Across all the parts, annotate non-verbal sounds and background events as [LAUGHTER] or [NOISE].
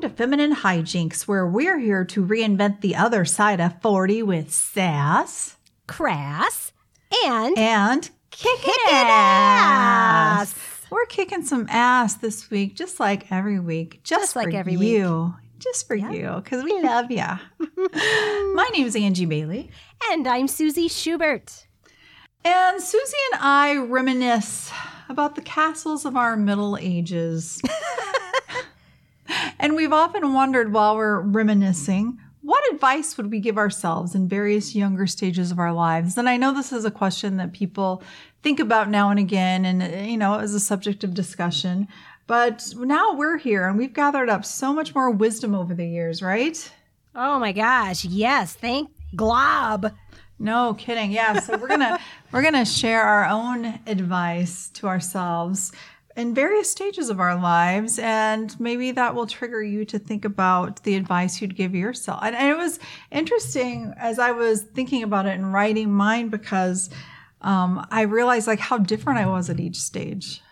Welcome to Feminine Hijinks, where we're here to reinvent the other side of 40 with sass Crass and and kicking ass. ass. We're kicking some ass this week, just like every week. Just, Just like every week. For you. Just for you, because we love you. [LAUGHS] My name is Angie Bailey. and I'm Susie Schubert. And Susie and I reminisce about the castles of our Middle Ages. [LAUGHS] and we've often wondered while we're reminiscing, what advice would we give ourselves in various younger stages of our lives? And I know this is a question that people think about now and again, and you know, as a subject of discussion. But now we're here and we've gathered up so much more wisdom over the years, right? Oh my gosh, yes, thank Glob. No kidding. Yeah. So we're gonna [LAUGHS] we're gonna share our own advice to ourselves in various stages of our lives, and maybe that will trigger you to think about the advice you'd give yourself. And, and it was interesting as I was thinking about it and writing mine because um, I realized like how different I was at each stage.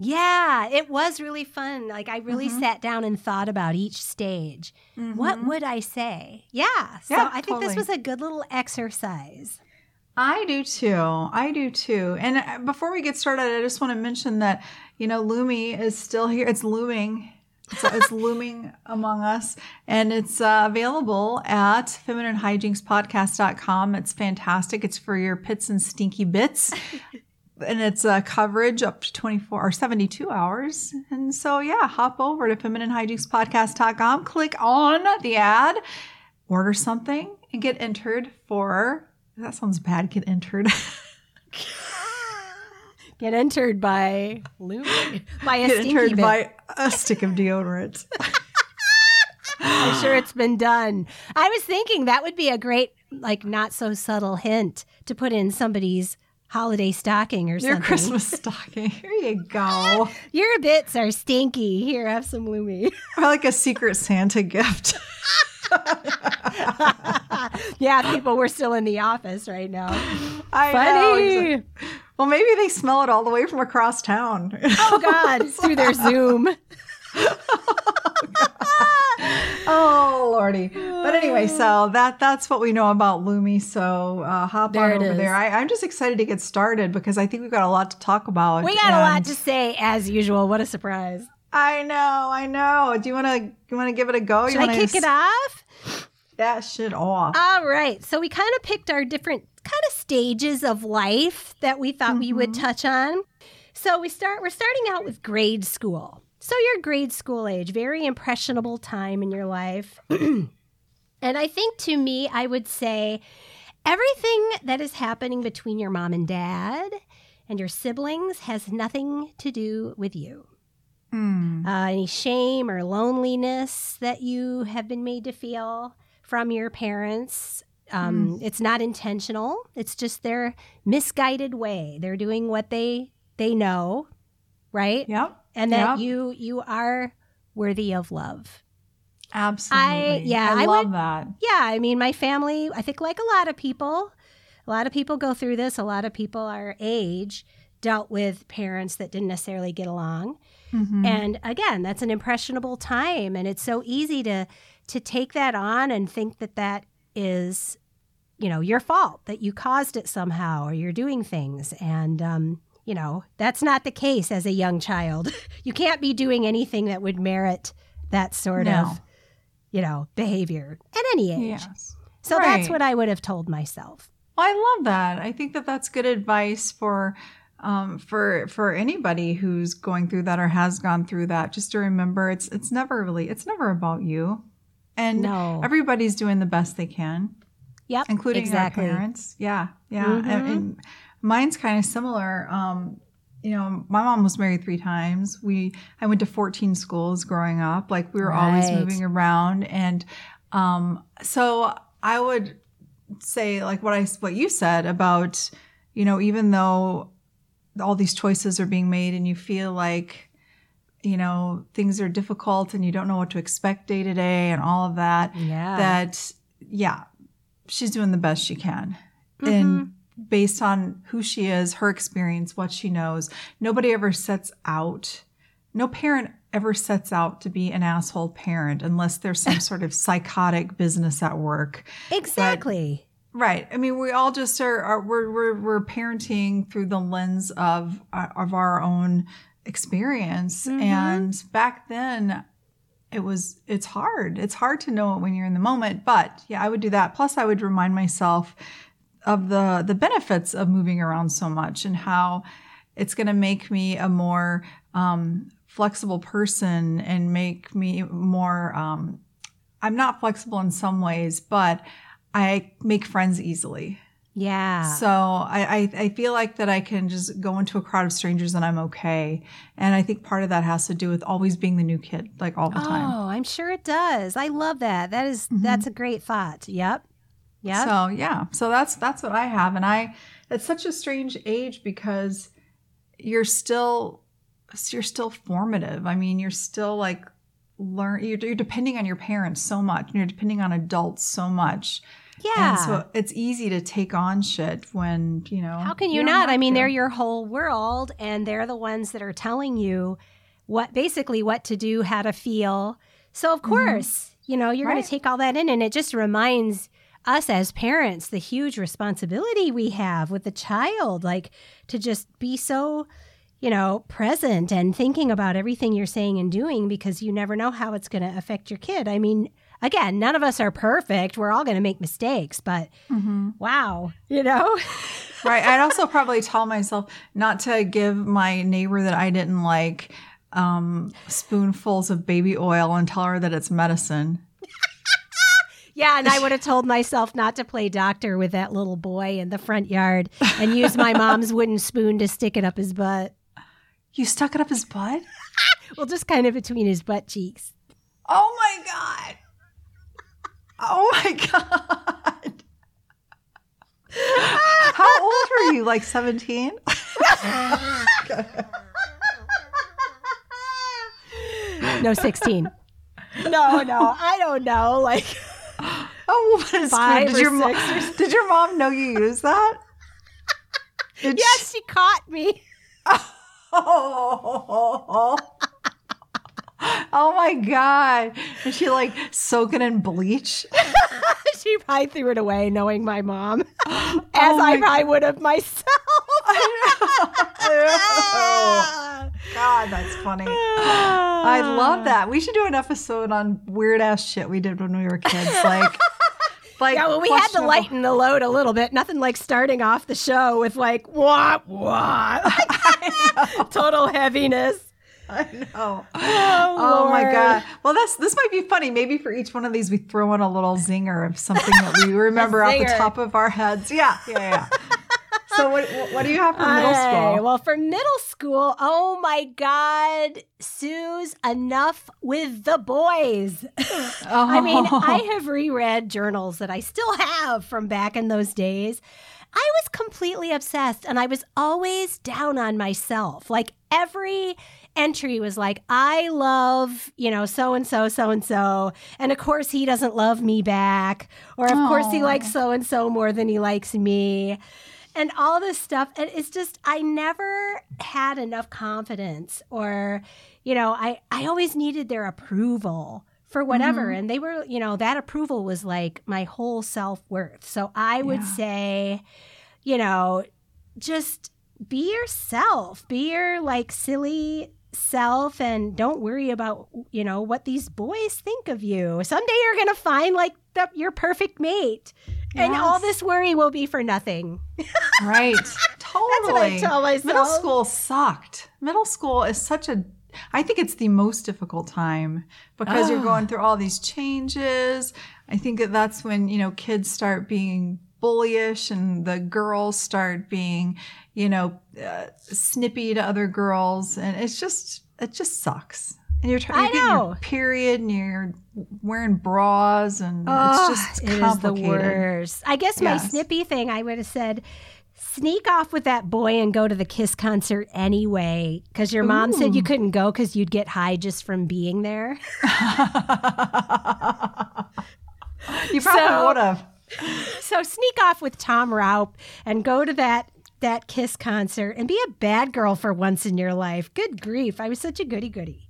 Yeah, it was really fun. Like I really Mm-hmm. sat down and thought about each stage. What would I say? Yeah. So Yeah, I think this was a good little exercise. I do too. I do too. And uh, before we get started, I just want to mention that, you know, Lumi is still here. It's looming. It's, it's looming [LAUGHS] among us. And it's uh, available at femininehijinkspodcast.com. It's fantastic. It's for your pits and stinky bits. [LAUGHS] and it's uh, coverage up to 24 or 72 hours. And so, yeah, hop over to femininehijinkspodcast.com, click on the ad, order something, and get entered for that sounds bad. Get entered. [LAUGHS] Get entered by Lumi [LAUGHS] by a Get stinky entered bit. by a stick of deodorant. [LAUGHS] I'm sure it's been done. I was thinking that would be a great, like, not so subtle hint to put in somebody's holiday stocking or Your something. Christmas [LAUGHS] stocking. Here you go. Your bits are stinky. Here, have some Lumi. Or like a secret Santa gift. yeah, people were still in the office right now. I know. Funny. Like- well, maybe they smell it all the way from across town. Oh God, through their Zoom. [LAUGHS] oh lordy. But anyway, so that that's what we know about Lumi. So uh, hop There on over is. there. I, I'm just excited to get started because I think we've got a lot to talk about. We got a lot to say as usual. What a surprise! I know, I know. Do you want to you want to give it a go? Should you I wanna kick it off? that shit off? All right. So we kind of picked our different kind of stages of life that we thought we would touch on. So we start we're starting out with grade school. So your grade school age, very impressionable time in your life. [CLEARS THROAT] and I think to me I would say everything that is happening between your mom and dad and your siblings has nothing to do with you. Hmm. Uh, any shame or loneliness that you have been made to feel from your parents. Um, It's not intentional. It's just their misguided way. They're doing what they they know, right? Yep. And that Yep. you you are worthy of love. Absolutely. yeah, I, I love would- that. Yeah, I mean, my family. I think like a lot of people, a lot of people go through this. A lot of people our age dealt with parents that didn't necessarily get along. Mhm. And again, that's an impressionable time, and it's so easy to to take that on and think that that is, you know, your fault that you caused it somehow, or you're doing things, and um, you know that's not the case as a young child. [LAUGHS] you can't be doing anything that would merit that sort No. of, you know, behavior at any age. Yes. So that's what I would have told myself. Well, I love that. I think that that's good advice for um, for for anybody who's going through that or has gone through that. Just to remember, it's it's never really it's never about you, and No. everybody's doing the best they can, Yep, including exactly. our parents. Yeah, yeah. Mhm. And, and mine's kind of similar. Um, you know, my mom was married three times. We I went to 14 schools growing up. Like we were always moving around and um so I would say like what I what you said about you know even though all these choices are being made and you feel like you know things are difficult and you don't know what to expect day to day and all of that Yeah. that yeah she's doing the best she can Mm-hmm. and based on who she is her experience what she knows nobody ever sets out no parent ever sets out to be an asshole parent unless there's some [LAUGHS] sort of psychotic business at work. Exactly. But, right. I mean, we all just are, are we're, we're, we're parenting through the lens of, uh, of our own experience. Mm-hmm. And back then, it was it's hard it's hard to know it when you're in the moment but yeah i would do that plus i would remind myself of the the benefits of moving around so much and how it's going to make me a more um, flexible person and make me more um, i'm not flexible in some ways but i make friends easily yeah. So I, I, I feel like that I can just go into a crowd of strangers and I'm okay. And I think part of that has to do with always being the new kid, like all the time. Oh, I'm sure it does. I love that. That is, mm-hmm. that's a great thought. Yep. Yeah. So yeah. So that's that's what I have. And I it's such a strange age because you're still you're still formative. I mean, you're still like learn you're, you're depending on your parents so much and you're depending on adults so much yeah. And so it's easy to take on shit when, you know. How can you, you not? I mean, to. they're your whole world and they're the ones that are telling you what basically what to do, how to feel. So, of mm-hmm. course, mm-hmm. you know, you're right. going to take all that in and it just reminds us as parents the huge responsibility we have with the child like to just be so you know present and thinking about everything you're saying and doing because you never know how it's going to affect your kid i mean again, none of us are perfect. We're all going to make mistakes, but mm-hmm. wow, you know? [LAUGHS] right. I'd also probably tell myself not to give my neighbor that I didn't like um, spoonfuls of baby oil and tell her that it's medicine. Yeah, and I would have told myself not to play doctor with that little boy in the front yard and use my mom's wooden spoon to stick it up his butt. You stuck it up his butt? [LAUGHS] well, just kind of between his butt cheeks. Oh my God. Oh my [LAUGHS] God. How old were you? Like 17? [LAUGHS] no, 16. No, no, I don't know. Like, oh, what is five did your mom? [LAUGHS] Did your mom know you used that? Did yes, she, she caught me. Oh. Oh my god! Is she like soaking in bleach? [LAUGHS] she probably threw it away, knowing my mom, [GASPS] as oh I probably would have myself. [LAUGHS] God, that's funny. I love that. We should do an episode on weird ass shit we did when we were kids, like. [LAUGHS] Like yeah, well, we had to lighten the load a little bit. Nothing like starting off the show with like what what, total heaviness. [LAUGHS] I know. Oh, oh my god. Well, that's this might be funny. Maybe for each one of these, we throw in a little zinger of something that we [LAUGHS] remember off the top of our heads. Yeah, yeah, yeah. [LAUGHS] so what, what do you have for middle school? Well, for middle school, oh my God, Sue's enough with the boys. Oh. I mean, I oh. have reread journals that I still have from back in those days. I was completely obsessed and I was always down on myself. Like every entry was like, I love, you know, so and so, so and so. And of course, he doesn't love me back. Or of Aww. course, he likes so and so more than he likes me. And all this stuff. And it's just, I never had enough confidence or, you know, I, I always needed their approval for whatever. Mm-hmm. And they were, you know, that approval was like my whole self worth. So I would yeah. say, you know, just be yourself, be your like silly self and don't worry about you know what these boys think of you. Someday you're gonna find like the, your perfect mate. Yes. and all this worry will be for nothing. [LAUGHS] Right. Totally. middle school sucked. Middle school is such a I think it's the most difficult time because oh. you're going through all these changes. I think that that's when, you know, kids start being bullyish and the girls start being, you know, uh, snippy to other girls. And it's just, it just sucks. And you're, trying, getting your period and you're wearing bras and oh, it's just it is the worst. I guess my yes. snippy thing, I would have said, sneak off with that boy and go to the Kiss concert anyway because your mom Ooh. said you couldn't go because you'd get high just from being there. [LAUGHS] you probably so, would have. So sneak off with Tom Raup and go to that that Kiss concert and be a bad girl for once in your life. Good grief, I was such a goody goody.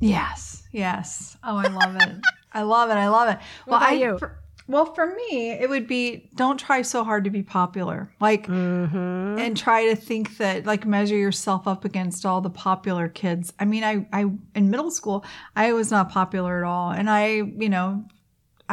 Yes, yes. Oh, I love it. [LAUGHS] I love it. I love it. What about I, you? For, well, for me, it would be don't try so hard to be popular. Like, Mm-hmm. and try to think that like measure yourself up against all the popular kids. I mean, I I in middle school, I was not popular at all, and I you know.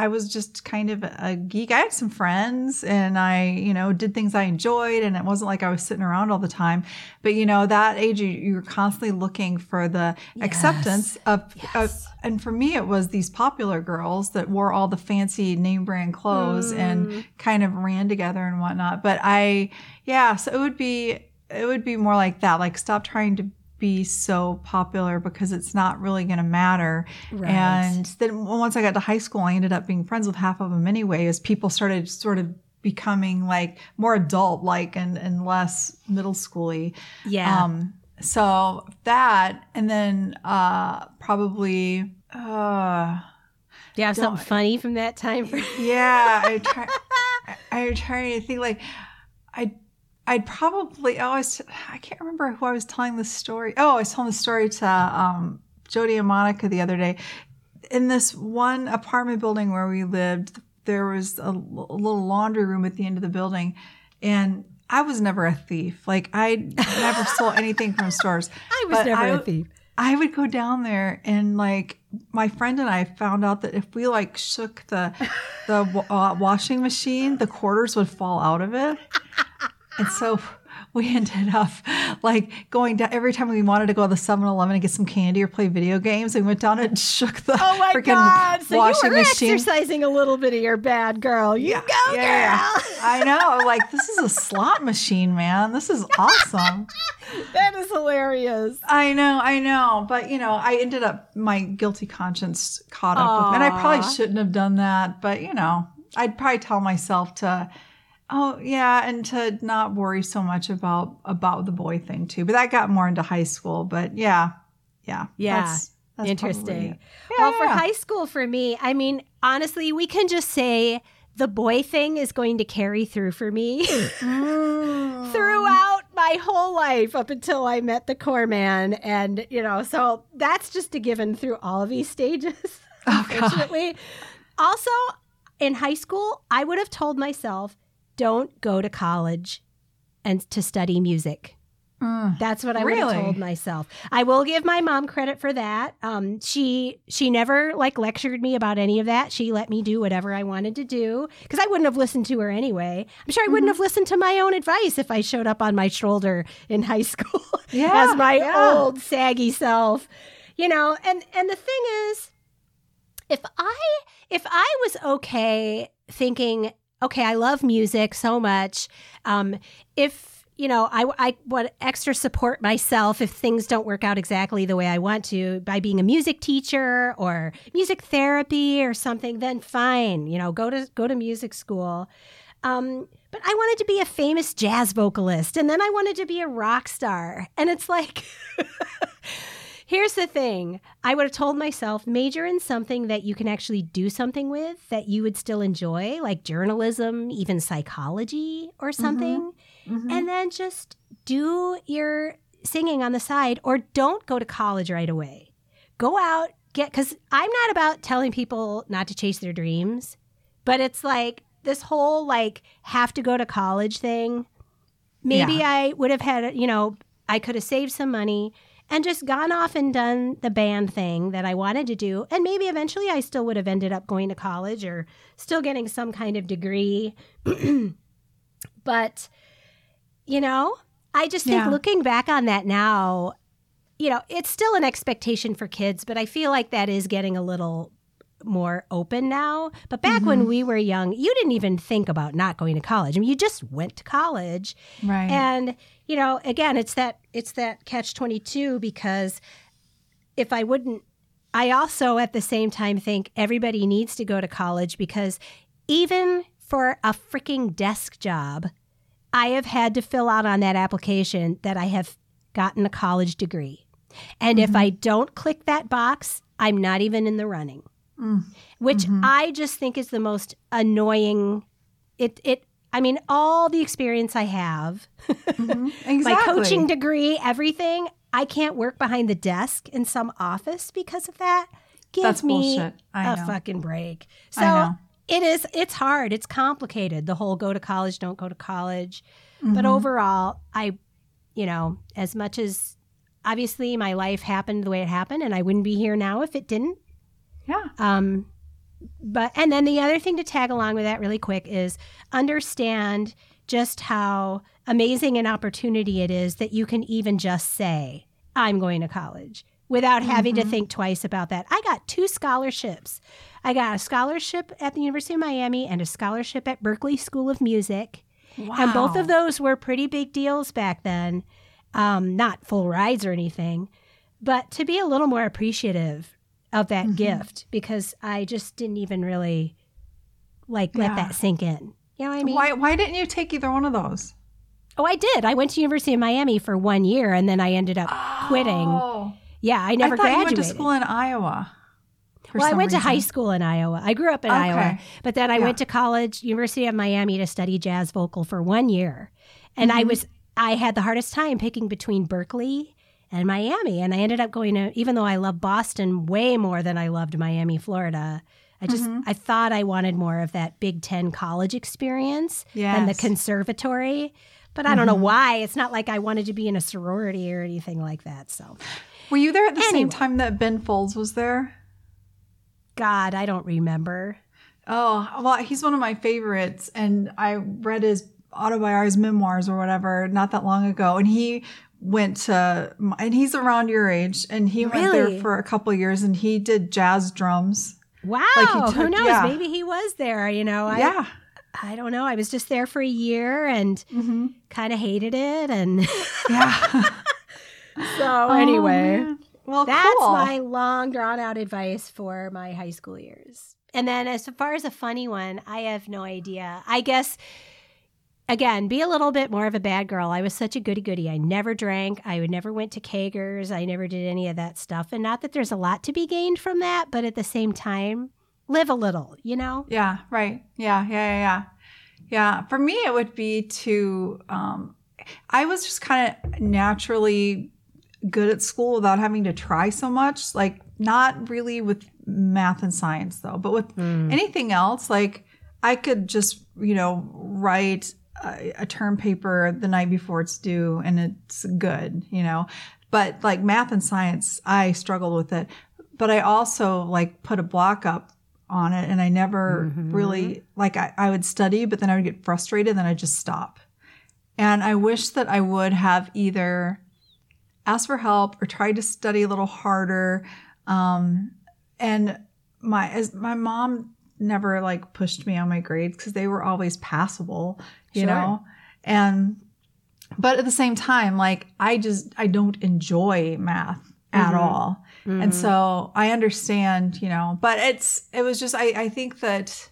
I was just kind of a geek. I had some friends and I, you know, did things I enjoyed and it wasn't like I was sitting around all the time. But you know, that age you, you're constantly looking for the acceptance of, Yes. of and for me it was these popular girls that wore all the fancy name brand clothes Mm. and kind of ran together and whatnot. But I yeah, so it would be it would be more like that. Like stop trying to be so popular because it's not really going to matter. Right. And then once I got to high school, I ended up being friends with half of them anyway, as people started sort of becoming like more adult like and, and less middle schooly. Yeah. Um, so that, and then uh, probably, uh, Do you have something funny from that time? For- [LAUGHS] yeah, I try. I, I'm trying to think like. I'd probably oh I was I can't remember who I was telling this story. Oh, I was telling the story to um, Jody and Monica the other day. In this one apartment building where we lived, there was a little laundry room at the end of the building, and I was never a thief. Like I [LAUGHS] never stole anything from stores. I was But never I- a thief. I would go down there and like my friend and I found out that if we like shook the the uh, washing machine, the quarters would fall out of it. [LAUGHS] And so we ended up like going down every time we wanted to go to the 7-Eleven and get some candy or play video games. We went down and [LAUGHS] shook the Oh my freaking God! So washing you were machine. exercising a little bit of your bad girl. You go, Yeah, yeah. girl. I know. Like this is a slot machine, man. This is awesome. [LAUGHS] That is hilarious. I know, I know, but you know, I ended up my guilty conscience caught up with, and I probably shouldn't have done that. But you know, I'd probably tell myself to, oh yeah, and to not worry so much about about the boy thing too. But that got more into high school. But yeah, yeah, Yeah. that's, that's Interesting. it. well, for high school, for me, I mean, honestly, we can just say the boy thing is going to carry through for me [LAUGHS] Mm. throughout my whole life up until I met the core man. And, you know, so that's just a given through all of these stages, Oh, God. [LAUGHS] Also, in high school, I would have told myself, don't go to college and to study music. Mm. That's what I would have told myself. I will give my mom credit for that. Um, she she never like lectured me about any of that. She let me do whatever I wanted to do because I wouldn't have listened to her anyway. I'm sure I Mm-hmm. wouldn't have listened to my own advice if I showed up on my shoulder in [LAUGHS] high school Yeah, as my yeah. old saggy self. You know, and and the thing is, if I if I was okay thinking, okay, I love music so much, um, if you know, I I want extra support myself if things don't work out exactly the way I want to by being a music teacher or music therapy or something, then fine, you know, go to go to music school. Um, but I wanted to be a famous jazz vocalist, and then I wanted to be a rock star, and it's like. [LAUGHS] Here's the thing. I would have told myself major in something that you can actually do something with that you would still enjoy, like journalism, even psychology or something. Mhm. And then just do your singing on the side or don't go to college right away. Go out, get, because I'm not about telling people not to chase their dreams, but it's like this whole like have to go to college thing. Maybe Yeah. I would have had, you know, I could have saved some money and just gone off and done the band thing that I wanted to do. And maybe eventually I still would have ended up going to college or still getting some kind of degree. [CLEARS THROAT] but, you know, I just think Yeah. looking back on that now, you know, it's still an expectation for kids, but I feel like that is getting a little more open now. But back when mm-hmm. we were young, you didn't even think about not going to college. I mean, you just went to college. right. And you know, again, it's that it's that catch twenty two because if I wouldn't, I also at the same time think everybody needs to go to college because even for a freaking desk job, I have had to fill out on that application that I have gotten a college degree. And if mm-hmm. I don't click that box, I'm not even in the running. Mm. Which I just think is the most annoying it it I mean all the experience I have Mhm. [LAUGHS] my coaching degree, everything. I can't work behind the desk in some office because of that. Give That's me a know. fucking break. So it is it's hard. It's complicated. The whole go to college, don't go to college. But Mhm. overall, I you know, as much as obviously my life happened the way it happened and I wouldn't be here now if it didn't. Yeah. Um, but and then the other thing to tag along with that really quick is understand just how amazing an opportunity it is that you can even just say I'm going to college without having to Mhm. think twice about that. I got two scholarships. I got a scholarship at the University of Miami and a scholarship at Berklee School of Music. And both of those were pretty big deals back then. Um, not full rides or anything, but to be a little more appreciative of that Mhm. gift because I just didn't even really like let that sink in. You know what I mean? why why didn't you take either one of those? Oh, I did. I went to University of Miami for one year and then I ended up quitting. Oh. Yeah, I never I graduated. you went to school in Iowa. well, I went to high school in Iowa. I grew up in Iowa, but then I Yeah. went to college, University of Miami, to study jazz vocal for one year. And I Mhm. was I had the hardest time picking between Berklee and Miami, and I ended up going to even though I love Boston way more than I loved Miami, Florida. I just Mhm. I thought I wanted more of that Big Ten college experience than the conservatory. But I don't know Mhm. why. It's not like I wanted to be in a sorority or anything like that. So, Were you there at the Anyway. same time that Ben Folds was there? God, I don't remember. Oh, well, he's one of my favorites. And I read his autobiography, his memoirs or whatever, not that long ago. And he went to, and he's around your age, and he went there for a couple of years and he did jazz drums. Wow, Like he who knows? yeah. Maybe he was there. You know, I, yeah. I don't know. I was just there for a year and hmm kind of hated it. And [LAUGHS] Yeah. so, Oh, anyway, well, that's cool. my long drawn out advice for my high school years. And then, as far as a funny one, I have no idea. I guess, again, be a little bit more of a bad girl. I was such a goody goody. I never drank. I would never went to kegers. I never did any of that stuff. And not that there's a lot to be gained from that, but at the same time, live a little, you know? Yeah, right. Yeah, yeah, yeah, yeah. Yeah, for me, it would be to, um, I was just kind of naturally good at school without having to try so much. Like, not really with math and science, though, but with Mm. anything else, like, I could just, you know, write a, a term paper the night before it's due and it's good, you know. But like math and science, I struggled with it. But I also like put a block up on it and I never Mhm. really like I, I would study, but then I would get frustrated then I'd just stop. And I wish that I would have either asked for help or tried to study a little harder. Um, and my as my mom never like pushed me on my grades because they were always passable, you Sure. know. And but at the same time, like I just I don't enjoy math at Mhm. all. And Mhm. so I understand, you know, but it's it was just I I think that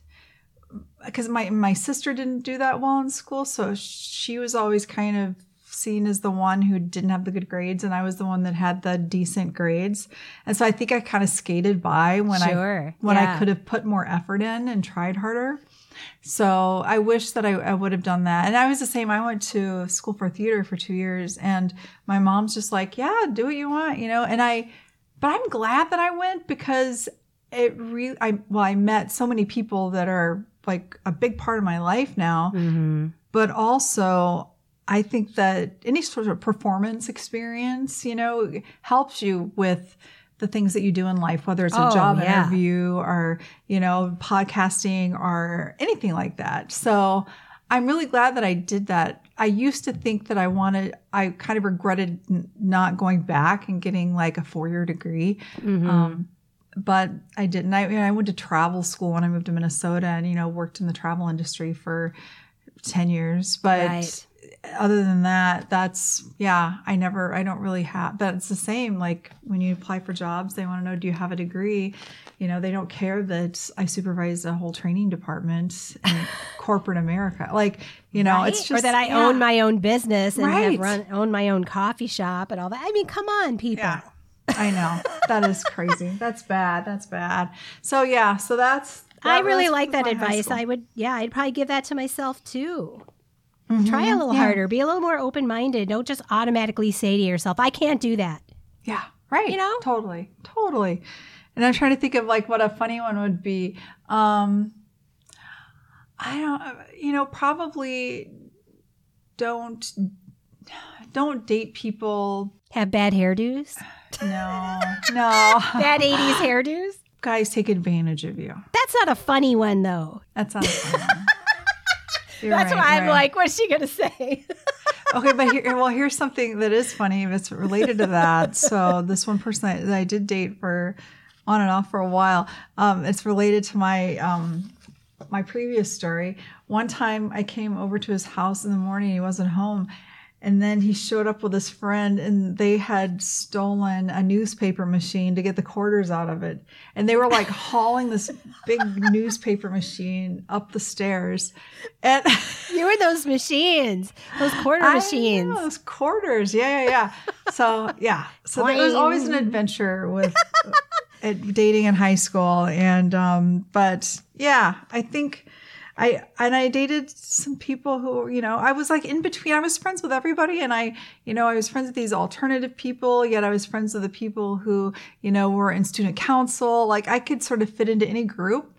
because my my sister didn't do that well in school, so she was always kind of seen as the one who didn't have the good grades, and I was the one that had the decent grades, and so I think I kind of skated by when I when yeah. I could have put more effort in and tried harder. So I wish that I, I would have done that. And I was the same. I went to school for theater for two years, and my mom's just like, "Yeah, do what you want," you know. And I, but I'm glad that I went because it really. I well, I met so many people that are like a big part of my life now, Mhm. but also I think that any sort of performance experience, you know, helps you with the things that you do in life, whether it's a Oh, job yeah. interview or, you know, podcasting or anything like that. So I'm really glad that I did that. I used to think that I wanted, I kind of regretted n- not going back and getting like a four year degree. Mhm. Um, but I didn't. I, I went to travel school when I moved to Minnesota and, you know, worked in the travel industry for 10 years. But Right. Other than that, that's, yeah, I never, I don't really have, but it's the same. Like when you apply for jobs, they want to know, do you have a degree? You know, they don't care that I supervise a whole training department in [LAUGHS] corporate America. Like, you know, Right? it's just. or that I yeah. own my own business and Right. have run own my own coffee shop and all that. I mean, come on, people. Yeah. I know. That is crazy. [LAUGHS] That's bad. That's bad. So yeah, so that's I really like that advice. I would, yeah, I'd probably give that to myself too. Try a little Yeah. harder. Be a little more open minded. Don't just automatically say to yourself, I can't do that. Yeah, right. You know? totally, totally. And I'm trying to think of like what a funny one would be. Um, I don't, you know, probably don't don't date people. Have bad hairdos, No, [LAUGHS] no, bad 80s hairdos. guys take advantage of you. That's not a funny one, though. That's not. a funny one. You're That's right, why I'm right. like, what's she going to say? [LAUGHS] okay, but here, well, here's something that is funny. It's related to that. [LAUGHS] So this one person that I did date for on and off for a while. Um, it's related to my um, my previous story. One time I came over to his house in the morning. He wasn't home. And then he showed up with his friend, and they had stolen a newspaper machine to get the quarters out of it. And they were like [LAUGHS] hauling this big newspaper machine up the stairs. And [LAUGHS] you were those machines, those quarter I machines. know, those quarters. Yeah, yeah, yeah. So yeah. So there was always an adventure with uh, dating in high school, and um, but yeah, I think I and I dated some people who you know I was like in between. I was friends with everybody, and I you know I was friends with these alternative people. Yet I was friends with the people who you know were in student council. Like I could sort of fit into any group.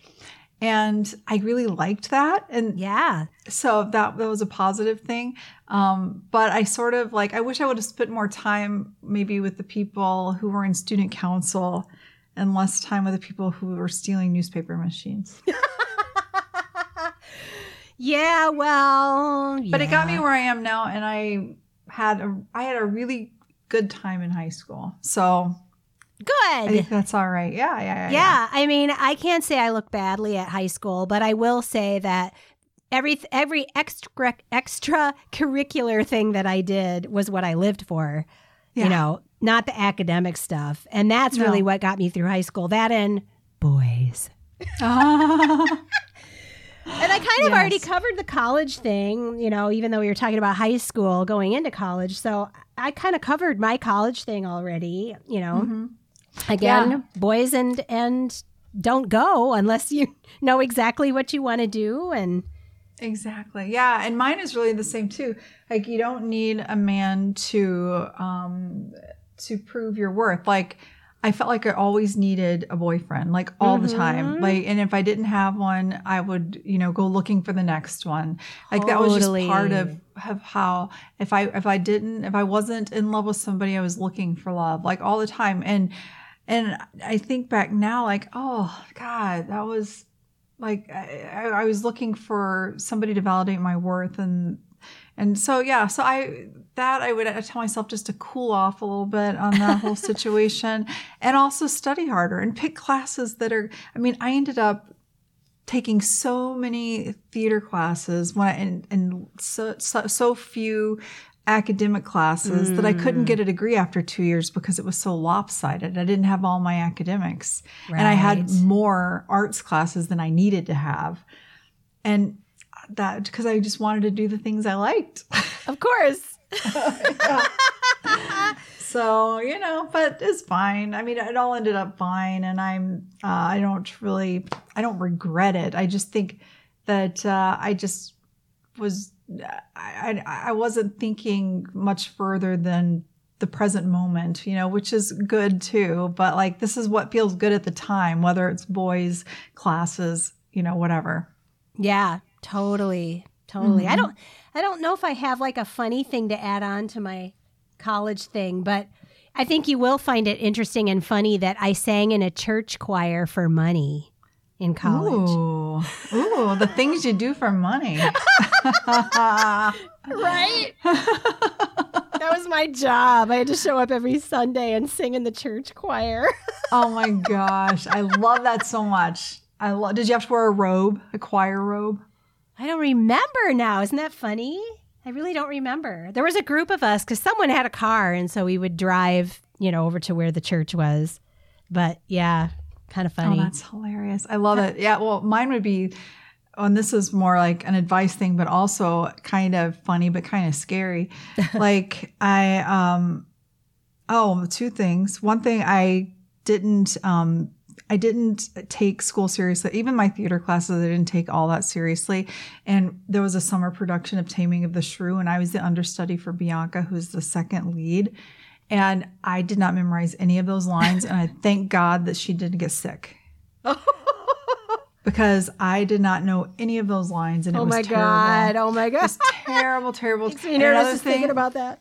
And I really liked that. And Yeah. so that that was a positive thing um, but i sort of like i wish i would have spent more time maybe with the people who were in student council and less time with the people who were stealing newspaper machines [LAUGHS] Yeah, well, but it got me where i am now and i had a i had a really good time in high school so good. that's all right yeah yeah yeah, Yeah, I mean, I can't say I look badly at high school, but I will say that every every extra extracurricular thing that I did was what I lived for. Yeah. You know, not the academic stuff, and that's really what got me through high school. That and boys. Ah. [LAUGHS] And I kind of already covered the college thing, you know, even though we were talking about high school going into college. So I kind of covered my college thing already, you know. Mhm. Again, Yeah. boys and and don't go unless you [LAUGHS] know exactly what you want to do and Exactly. Yeah, and mine is really the same too. Like you don't need a man to um to prove your worth. Like I felt like I always needed a boyfriend, like all the time. Mhm. Like and if I didn't have one, I would, you know, go looking for the next one. Like that was just part of of how if I if I didn't if I wasn't in love with somebody, I was looking for love like all the time. And and I think back now, like, oh God, that was like I, I I was looking for somebody to validate my worth and and so yeah so i that i would uh, tell myself just to cool off a little bit on that whole [LAUGHS] situation and also study harder and pick classes that are i mean i ended up taking so many theater classes when I, and, and so, so so few academic classes that I couldn't get a mm. degree after two years because it was so lopsided. I didn't have all my academics and I had more arts classes than I needed to have. And that because I just wanted to do the things I liked. of course. [LAUGHS] so, you know, but it's fine. I mean, it all ended up fine. And I'm, uh, I don't really, I don't regret it. I just think that uh, I just was, I, I, I wasn't thinking much further than the present moment, you know, which is good too. But like, this is what feels good at the time, whether it's boys, classes, you know, whatever. Yeah, totally. Totally. I Mhm. don't I don't know if I have like a funny thing to add on to my college thing, but I think you will find it interesting and funny that I sang in a church choir for money in college. Ooh, ooh, the [LAUGHS] things you do for money. [LAUGHS] Right? [LAUGHS] that was my job. I had to show up every Sunday and sing in the church choir. oh my gosh, I love that so much. I love. Did you have to wear a robe, a choir robe? I don't remember now. Isn't that funny? I really don't remember. There was a group of us because someone had a car, and so we would drive, you know, over to where the church was. But yeah, kind of funny. Oh, that's hilarious. I love it. Yeah. Well, mine would be, and this is more like an advice thing, but also kind of funny, but kind of scary. [LAUGHS] like I, um, oh, two things. One thing I didn't, um, I didn't take school seriously. Even my theater classes, I didn't take all that seriously. And there was a summer production of Taming of the Shrew, and I was the understudy for Bianca, who's the second lead. And I did not memorize any of those lines. and I [LAUGHS] thank God that she didn't get sick. [LAUGHS] because I did not know any of those lines, and it oh was my terrible. god! Oh my God. It god! was terrible, terrible. Makes me nervous just thinking about that.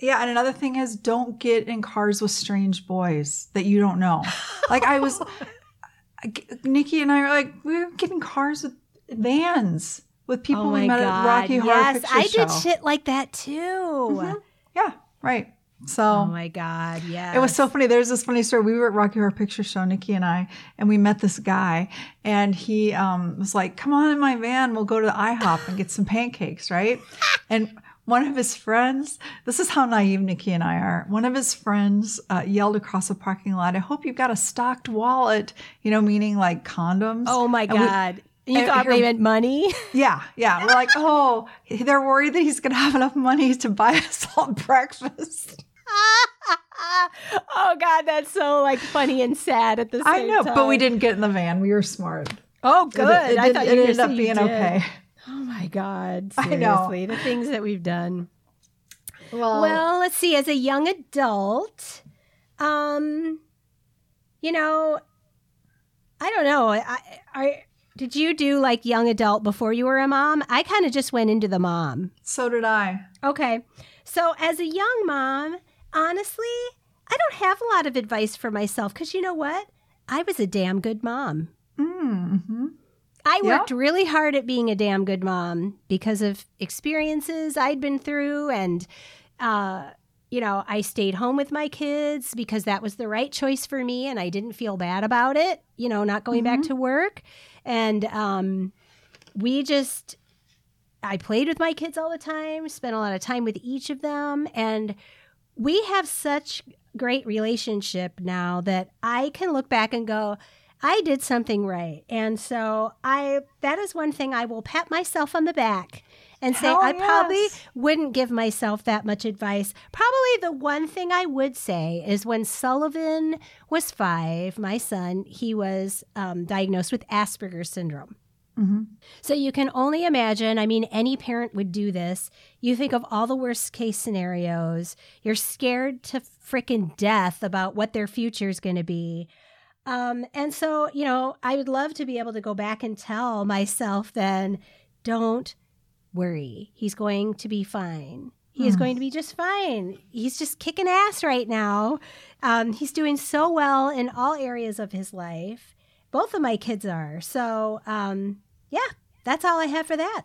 Yeah, and another thing is don't get in cars with strange boys that you don't know. [LAUGHS] Like I was, Nikki and I were like we were getting cars with vans with people oh we met god! at Rocky Horror yes, Picture I Show. did shit like that too. Yeah, right. So Oh my god! Yeah, It was so funny. There's this funny story. We were at Rocky Horror Picture Show, Nikki and I, and we met this guy, and he um, was like, "Come on in my van. We'll go to the IHOP and get some pancakes, right?" and one of his friends, this is how naive Nikki and I are. One of his friends uh, yelled across the parking lot, "I hope you've got a stocked wallet." You know, meaning like condoms. Oh my And we- god! you thought they meant money? [LAUGHS] yeah, yeah. We're like, oh, they're worried that he's going to have enough money to buy us [LAUGHS] all breakfast. oh god, that's so like funny and sad at the same time. I know, but we didn't get in the van. We were smart. Oh, good. It, it I thought it you ended up being okay. Oh my god! [LAUGHS] I know. Seriously, the things that we've done. Well, Well, let's see. As a young adult, um, you know, I don't know. I, I did you do like young adult before you were a mom? I kind of just went into the mom. so did I. Okay, so as a young mom, honestly, I don't have a lot of advice for myself because you know what? I was a damn good mom. Mm-hmm. I Yeah. worked really hard at being a damn good mom because of experiences I'd been through. And, uh, you know, I stayed home with my kids because that was the right choice for me. And I didn't feel bad about it, you know, not going back to work. And um, we just, I played with my kids all the time, spent a lot of time with each of them. And we have such great relationship now that I can look back and go, I did something right. And so I that is one thing I will pat myself on the back and say Hell I probably wouldn't give myself that much advice. Probably the one thing I would say is when Sullivan was 5, my son, he was um, diagnosed with Asperger's syndrome. Mm-hmm. So you can only imagine, I mean, any parent would do this. You think of all the worst case scenarios. You're scared to freaking death about what their future is going to be. Um, and so, you know, I would love to be able to go back and tell myself then, don't worry. He's going to be fine. He is Hmm. going to be just fine. He's just kicking ass right now. Um, he's doing so well in all areas of his life. Both of my kids are. So, um, yeah, that's all I have for that.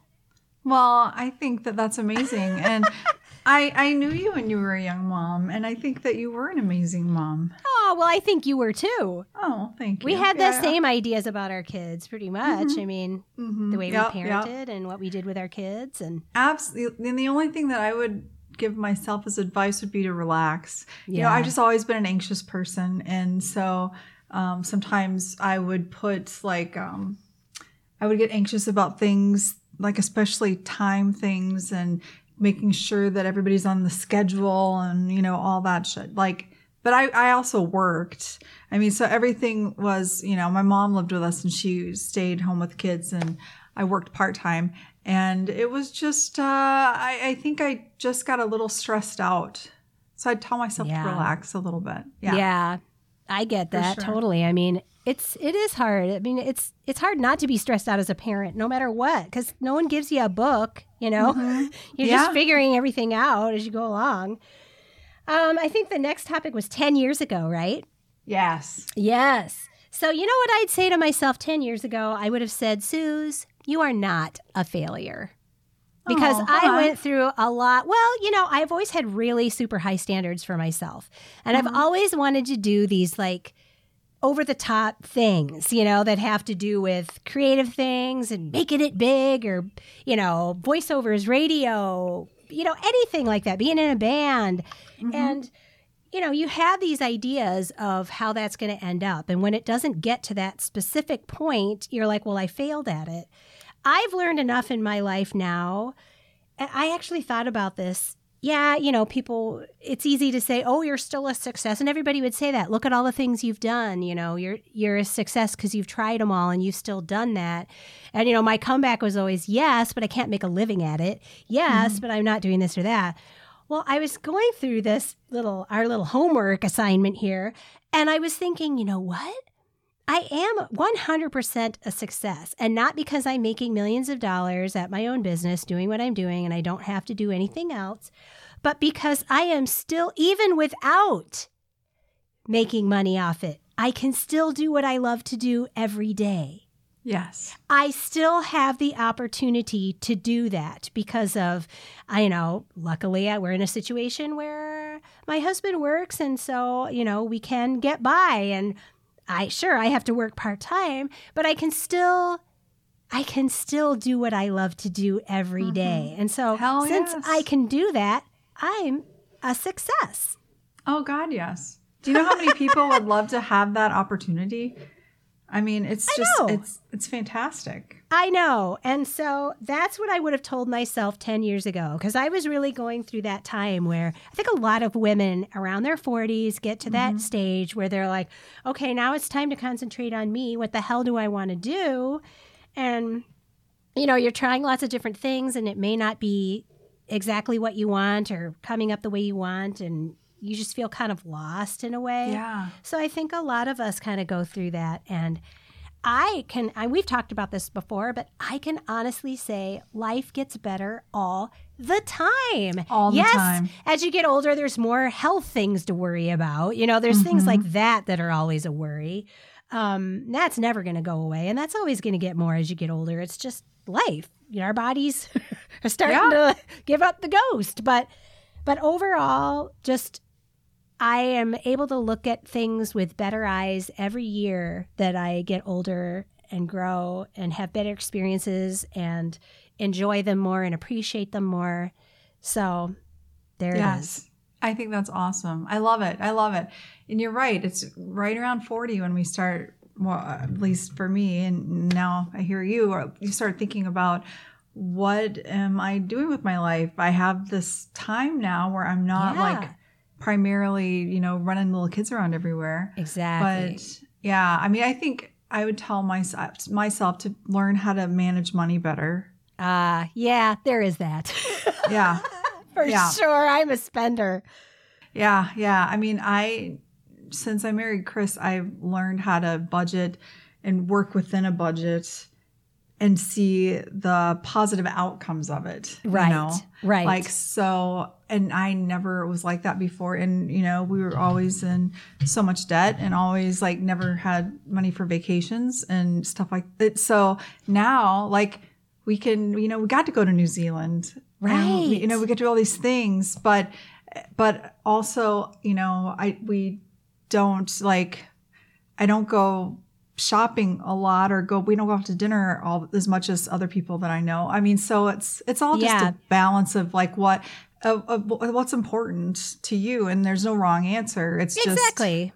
Well, I think that that's amazing, and [LAUGHS] I I knew you when you were a young mom, and I think that you were an amazing mom. Oh, well, I think you were too. Oh, thank you. We had Yeah. the same ideas about our kids pretty much. I mean, Mhm. the way Yep, we yep. parented and what we did with our kids. And Absolutely. And the only thing that I would give myself as advice would be to relax. You know, I've just always been an anxious person. And so um, sometimes I would put like, um, I would get anxious about things, like especially time things and making sure that everybody's on the schedule and, you know, all that shit. Like, but I, I also worked. I mean, so everything was, you know, my mom lived with us and she stayed home with kids and I worked part time. And it was just, uh, I, I think I just got a little stressed out. So I'd tell myself Yeah. to relax a little bit. yeah, Yeah. I get that sure. totally. I mean, it's it is hard. I mean, it's it's hard not to be stressed out as a parent, no matter what, because no one gives you a book. You know, Mhm. [LAUGHS] you're Yeah. just figuring everything out as you go along. Um, I think the next topic was ten years ago, right? Yes. Yes. So, you know what I'd say to myself 10 years ago? I would have said, Suze, you are not a failure. Because Oh, I went through a lot. Well, you know, I've always had really super high standards for myself. And I've always wanted to do these like over the top things, you know, that have to do with creative things and making it big or, you know, voiceovers, radio, you know, anything like that, being in a band. Mm-hmm. And, you know, you have these ideas of how that's going to end up. And when it doesn't get to that specific point, you're like, well, I failed at it. I've learned enough in my life now. And I actually thought about this yeah, you know, people, it's easy to say, oh, you're still a success. And everybody would say that. Look at all the things you've done. You know, you're, you're a success because you've tried them all and you've still done that. And, you know, my comeback was always, yes, but I can't make a living at it. Yes, mm-hmm. but I'm not doing this or that. Well, I was going through this little, our little homework assignment here, and I was thinking, you know what? I am 100% a success. And not because I'm making millions of dollars at my own business doing what I'm doing and I don't have to do anything else, but because I am still, even without making money off it, I can still do what I love to do every day. Yes. I still have the opportunity to do that because of, I know, luckily uh, we're in a situation where my husband works. And so, you know, we can get by. And I sure I have to work part time, but I can still I can still do what I love to do every mm-hmm. day. And so Hell since yes. I can do that, I'm a success. Oh God, yes. Do you know how many people would love to have that opportunity? I mean, it's just it's it's fantastic. I know. And so that's what I would have told myself 10 years ago because I was really going through that time where I think a lot of women around their 40s get to that mm-hmm. stage where they're like, "Okay, now it's time to concentrate on me. What the hell do I want to do?" And you know, you're trying lots of different things and it may not be exactly what you want or coming up the way you want and you just feel kind of lost in a way. Yeah. So I think a lot of us kind of go through that. And I can, I, we've talked about this before, but I can honestly say life gets better all the time. All the yes, time. As you get older, there's more health things to worry about. You know, there's mm-hmm. things like that that are always a worry. Um, that's never going to go away. And that's always going to get more as you get older. It's just life. You know, our bodies [LAUGHS] are starting yeah. to give up the ghost. But, but overall, just I am able to look at things with better eyes every year that I get older and grow and have better experiences and enjoy them more and appreciate them more. So there yes. it is. I think that's awesome. I love it. I love it. And you're right. It's right around 40 when we start, well, at least for me, and now I hear you, uh, you start thinking about what am I doing with my life? I have this time now where I'm not yeah. like primarily, you know, running little kids around everywhere. Exactly. But yeah, I mean, I think I would tell myself myself to learn how to manage money better. Uh, yeah, there is that. [LAUGHS] yeah. For yeah. sure. I'm a spender. Yeah, yeah. I mean, I since I married Chris, I've learned how to budget and work within a budget and see the positive outcomes of it. Right. You know? Right. Like so and I never was like that before. And you know, we were always in so much debt and always like never had money for vacations and stuff like that. So now like we can, you know, we got to go to New Zealand. Right. We, you know, we get to do all these things, but but also, you know, I we don't like I don't go shopping a lot or go we don't go out to dinner all as much as other people that I know. I mean, so it's it's all just yeah. a balance of like what of, of, what's important to you and there's no wrong answer. It's exactly. just Exactly.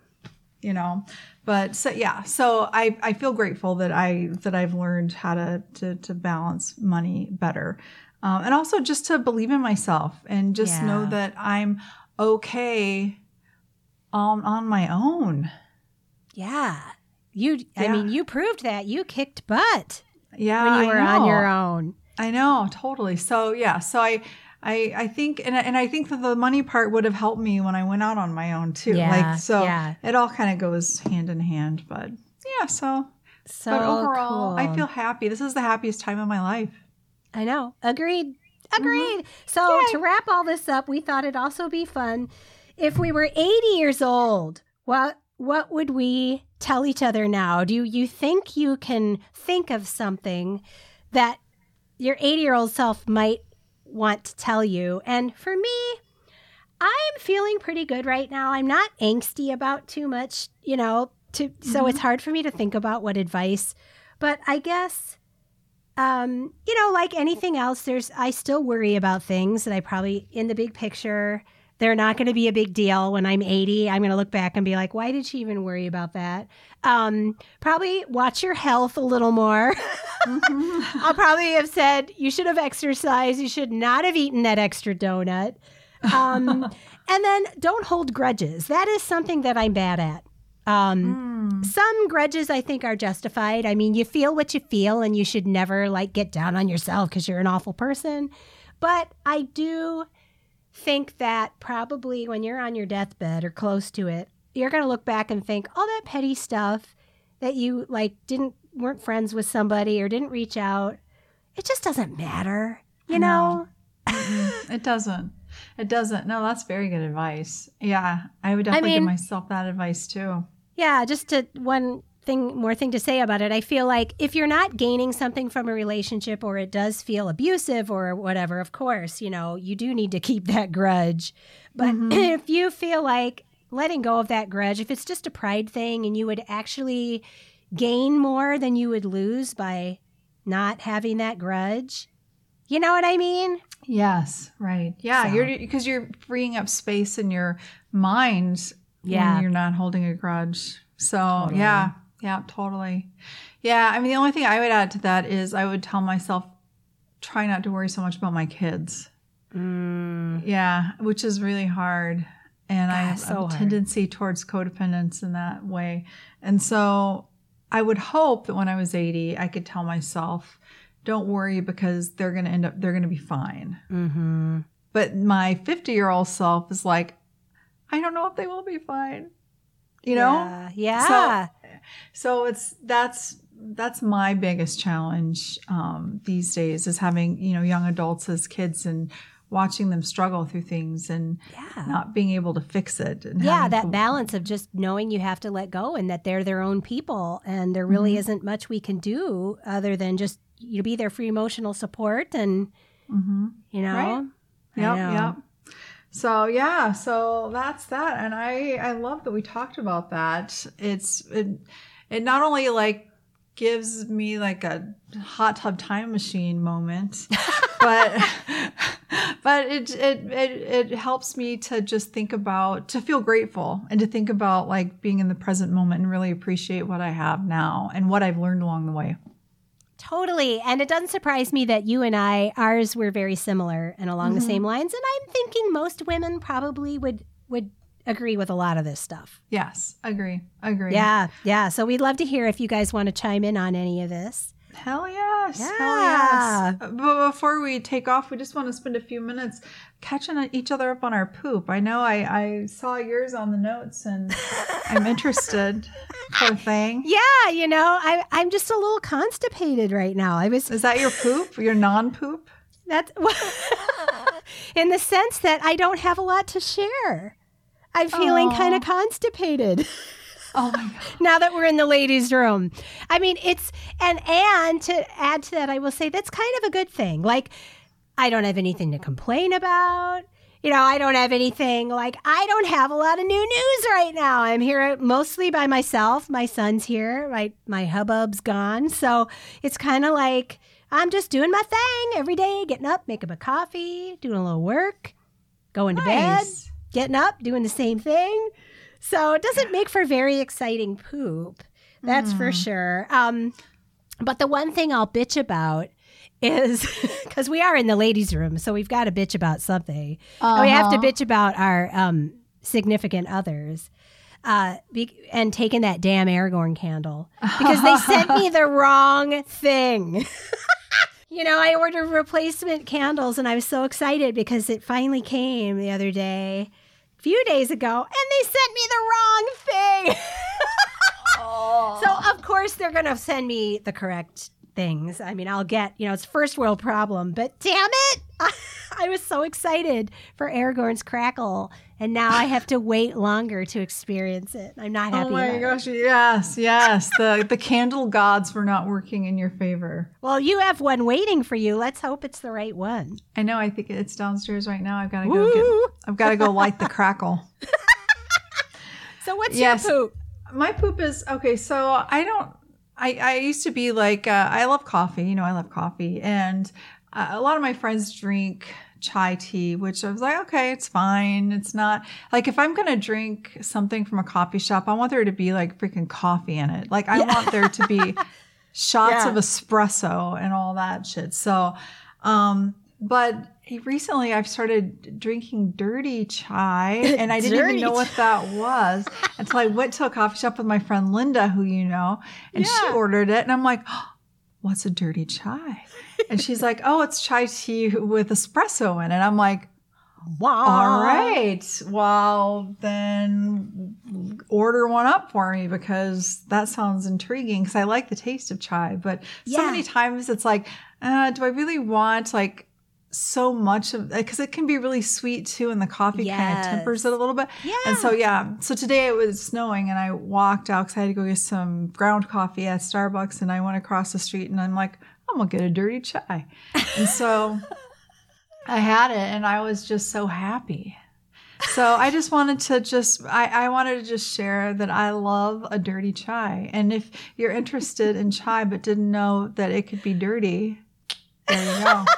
You know. But so yeah, so I I feel grateful that I that I've learned how to to to balance money better. Um, and also just to believe in myself and just yeah. know that I'm okay on on my own. Yeah. You, I mean, you proved that you kicked butt. Yeah, when you were on your own. I know, totally. So yeah, so I, I, I think, and and I think that the money part would have helped me when I went out on my own too. Yeah, like so, yeah. it all kind of goes hand in hand. But yeah, so so but overall, cool. I feel happy. This is the happiest time of my life. I know. Agreed. Agreed. Mm-hmm. So Yay. to wrap all this up, we thought it'd also be fun if we were 80 years old. What what would we tell each other now? Do you think you can think of something that your 80 year old self might want to tell you? And for me, I'm feeling pretty good right now. I'm not angsty about too much, you know, to, mm-hmm. so it's hard for me to think about what advice, but I guess um, you know, like anything else, there's I still worry about things that I probably in the big picture they're not going to be a big deal when I'm 80. I'm going to look back and be like, why did she even worry about that? Um, probably watch your health a little more. mm-hmm. [LAUGHS] I'll probably have said, you should have exercised. You should not have eaten that extra donut. Um, [LAUGHS] and then don't hold grudges. That is something that I'm bad at. Um, Mm. Some grudges I think are justified. I mean, you feel what you feel, and you should never like get down on yourself because you're an awful person. But I do think that probably when you're on your deathbed or close to it, you're going to look back and think all that petty stuff that you like didn't weren't friends with somebody or didn't reach out. It just doesn't matter, you I know. know. Mm-hmm. It doesn't. It doesn't. No, that's very good advice. Yeah, I would definitely mean- give myself that advice too. Yeah, just to one thing more thing to say about it. I feel like if you're not gaining something from a relationship or it does feel abusive or whatever, of course, you know, you do need to keep [LAUGHS] that grudge. But Mhm. [CLEARS THROAT] if you feel like letting go of that grudge, if it's just a pride thing and you would actually gain more than you would lose by not having that grudge, you know what I mean? Yes, right. Yeah, So- you're because you're freeing up space in your mind Yeah. when you're not holding a grudge. So Totally. yeah, yeah, totally. Yeah, I mean the only thing I would add to that is I would tell myself try not to worry so much about my kids. Mm. Yeah, which is really hard. And I have so a hard. tendency towards codependence in that way. And so I would hope that when I was 80, I could tell myself, don't worry because they're going to end up, they're going to be fine. Mm-hmm. But my 50 year old self is like, I don't know if they will be fine. You know? Yeah. yeah. So it's that's that's my biggest challenge um, these days is having you know young adults as kids and watching them struggle through things and yeah. not being able to fix it. And yeah that to- balance of just knowing you have to let go and that they're their own people and there really Mhm. isn't much we can do other than just you know, be there for emotional support and Mhm. you know Right. Yep, yep. So yeah, so that's that, and I I love that we talked about that. It's it it not only like gives me like a hot tub time machine moment, [LAUGHS] but but it, it it it helps me to just think about to feel grateful and to think about like being in the present moment and really appreciate what I have now and what I've learned along the way. Totally. And it doesn't surprise me that you and i ours were very similar and along the Mhm. same lines. And i'm thinking most women probably would would agree with a lot of this stuff. Yes, agree, agree. yeah. Yeah. So we'd love to hear if you guys want to chime in on any of this Hell yes. Yeah. Hell yes. But before we take off, we just want to spend a few minutes catching each other up on our poop. I know I, I saw yours on the notes and [LAUGHS] I'm interested. Poor thing. yeah you know I, i'm just a little constipated right now i was Is that your poop? Your non poop? That's [LAUGHS] in the sense that I don't have a lot to share. I'm feeling kind of constipated [LAUGHS] Oh my God. now that we're in the ladies' room. I mean, it's and and to add to that, I will say that's kind of a good thing. Like, I don't have anything to complain about. You know, I don't have anything like I don't have a lot of new news right now. I'm here mostly by myself. My son's here. My my hubbub's gone. So it's kind of like I'm just doing my thing every day, getting up, making a coffee, doing a little work, going to bed, getting up, doing the same thing. So it doesn't make for very exciting poop. That's for Mm. sure. Um, but the one thing I'll bitch about is [LAUGHS] because we are in the ladies' room, so we've got to bitch about something. And We have to Uh-huh. bitch about our um, significant others. Uh, be- and taking that damn Aragorn candle because they sent me the [LAUGHS] wrong thing. [LAUGHS] you know, I ordered replacement candles and I was so excited because it finally came the other day, few days ago, and they sent me the wrong thing. [LAUGHS] so, of course, they're going to send me the correct things. I mean, I'll get, you know, it's first world problem, but damn it. [LAUGHS] I was so excited for Aragorn's crackle, and now I have to wait longer to experience it. I'm not happy. Oh my about it. gosh, yes, yes. The the candle gods were not working in your favor. Well, you have one waiting for you. Let's hope it's the right one. I know, I think it's downstairs right now. I've got to go get I've got to go light the crackle. [LAUGHS] [LAUGHS] So what's Yes. your poop? My poop is okay. So I don't. I I used to be like uh, I love coffee. You know, I love coffee, and a lot of my friends drink chai tea, which I was like, okay, it's fine. It's not like if I'm gonna drink something from a coffee shop, I want there to be like freaking coffee in it. Like I want there to be [LAUGHS] shots Yeah. of espresso and all that shit. So, um, but recently I've started drinking dirty chai, [LAUGHS] and I didn't even know what that was until I went to a coffee shop with my friend Linda, who you know, and she ordered it, and I'm like, oh, [GASPS] "What's a dirty chai?" And she's like, "Oh, it's chai tea with espresso in it." I'm like, Wow. "All right, well then order one up for me because that sounds intriguing because I like the taste of chai, but so Yeah. many times it's like, uh, do I really want like so much of because it can be really sweet too, and the coffee kind of tempers it a little bit. Yeah. And so yeah, so today it was snowing, and I walked out because I had to go get some ground coffee at Starbucks, and I went across the street, and I'm like, I'm gonna get a dirty chai, and so I had it, and I was just so happy. So I just wanted to just I, I wanted to just share that I love a dirty chai. And if you're interested in chai but didn't know that it could be dirty, there you go. [LAUGHS]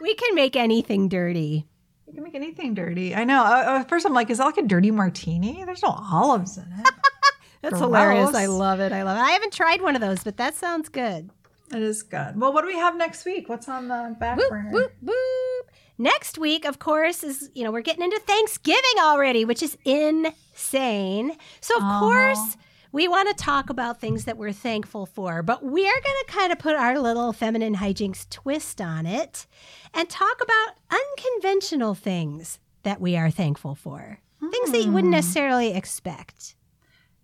We can make anything dirty. You can make anything dirty. I know. Uh, At first, I'm like, is that like a dirty martini? There's no olives in it. [LAUGHS] That's Gross. hilarious. I love it. I love it. I haven't tried one of those, but that sounds good. It is good. Well, what do we have next week? What's on the back Whoop, burner? whoop, whoop. Next week, of course, is, you know, we're getting into Thanksgiving already, which is insane. So, of Uh-huh. course, we want to talk about things that we're thankful for, but we are going to kind of put our little feminine hijinks twist on it and talk about unconventional things that we are thankful for. Things that you wouldn't Hmm. necessarily expect.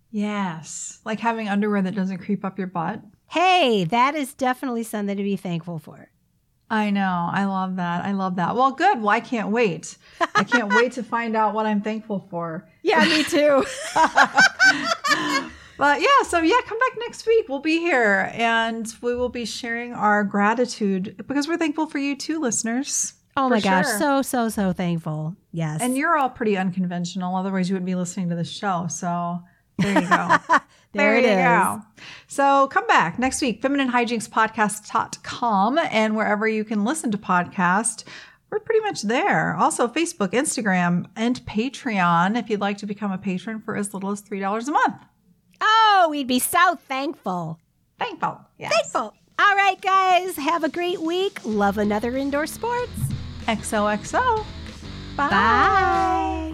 Yes. Like having underwear that doesn't creep up your butt. Hey, that is definitely something to be thankful for. I know. I love that. I love that. Well, good. Well, I can't wait. I can't [LAUGHS] wait to find out what I'm thankful for. Yeah, me [LAUGHS] too. [LAUGHS] But yeah, so yeah, come back next week. We'll be here and we will be sharing our gratitude because we're thankful for you too, listeners. Oh my gosh, sure. so so so thankful. Yes. And you're all pretty unconventional, otherwise you wouldn't be listening to the show. So there you go. There it you is. go. So come back next week, femininehijinkspodcast.com and wherever you can listen to podcasts. We're pretty much there. Also, Facebook, Instagram, and Patreon if you'd like to become a patron for as little as $3 a month. Oh, we'd be so thankful. Thankful. Yes. Thankful. All right, guys, have a great week. Love another indoor sports. XOXO. Bye. Bye.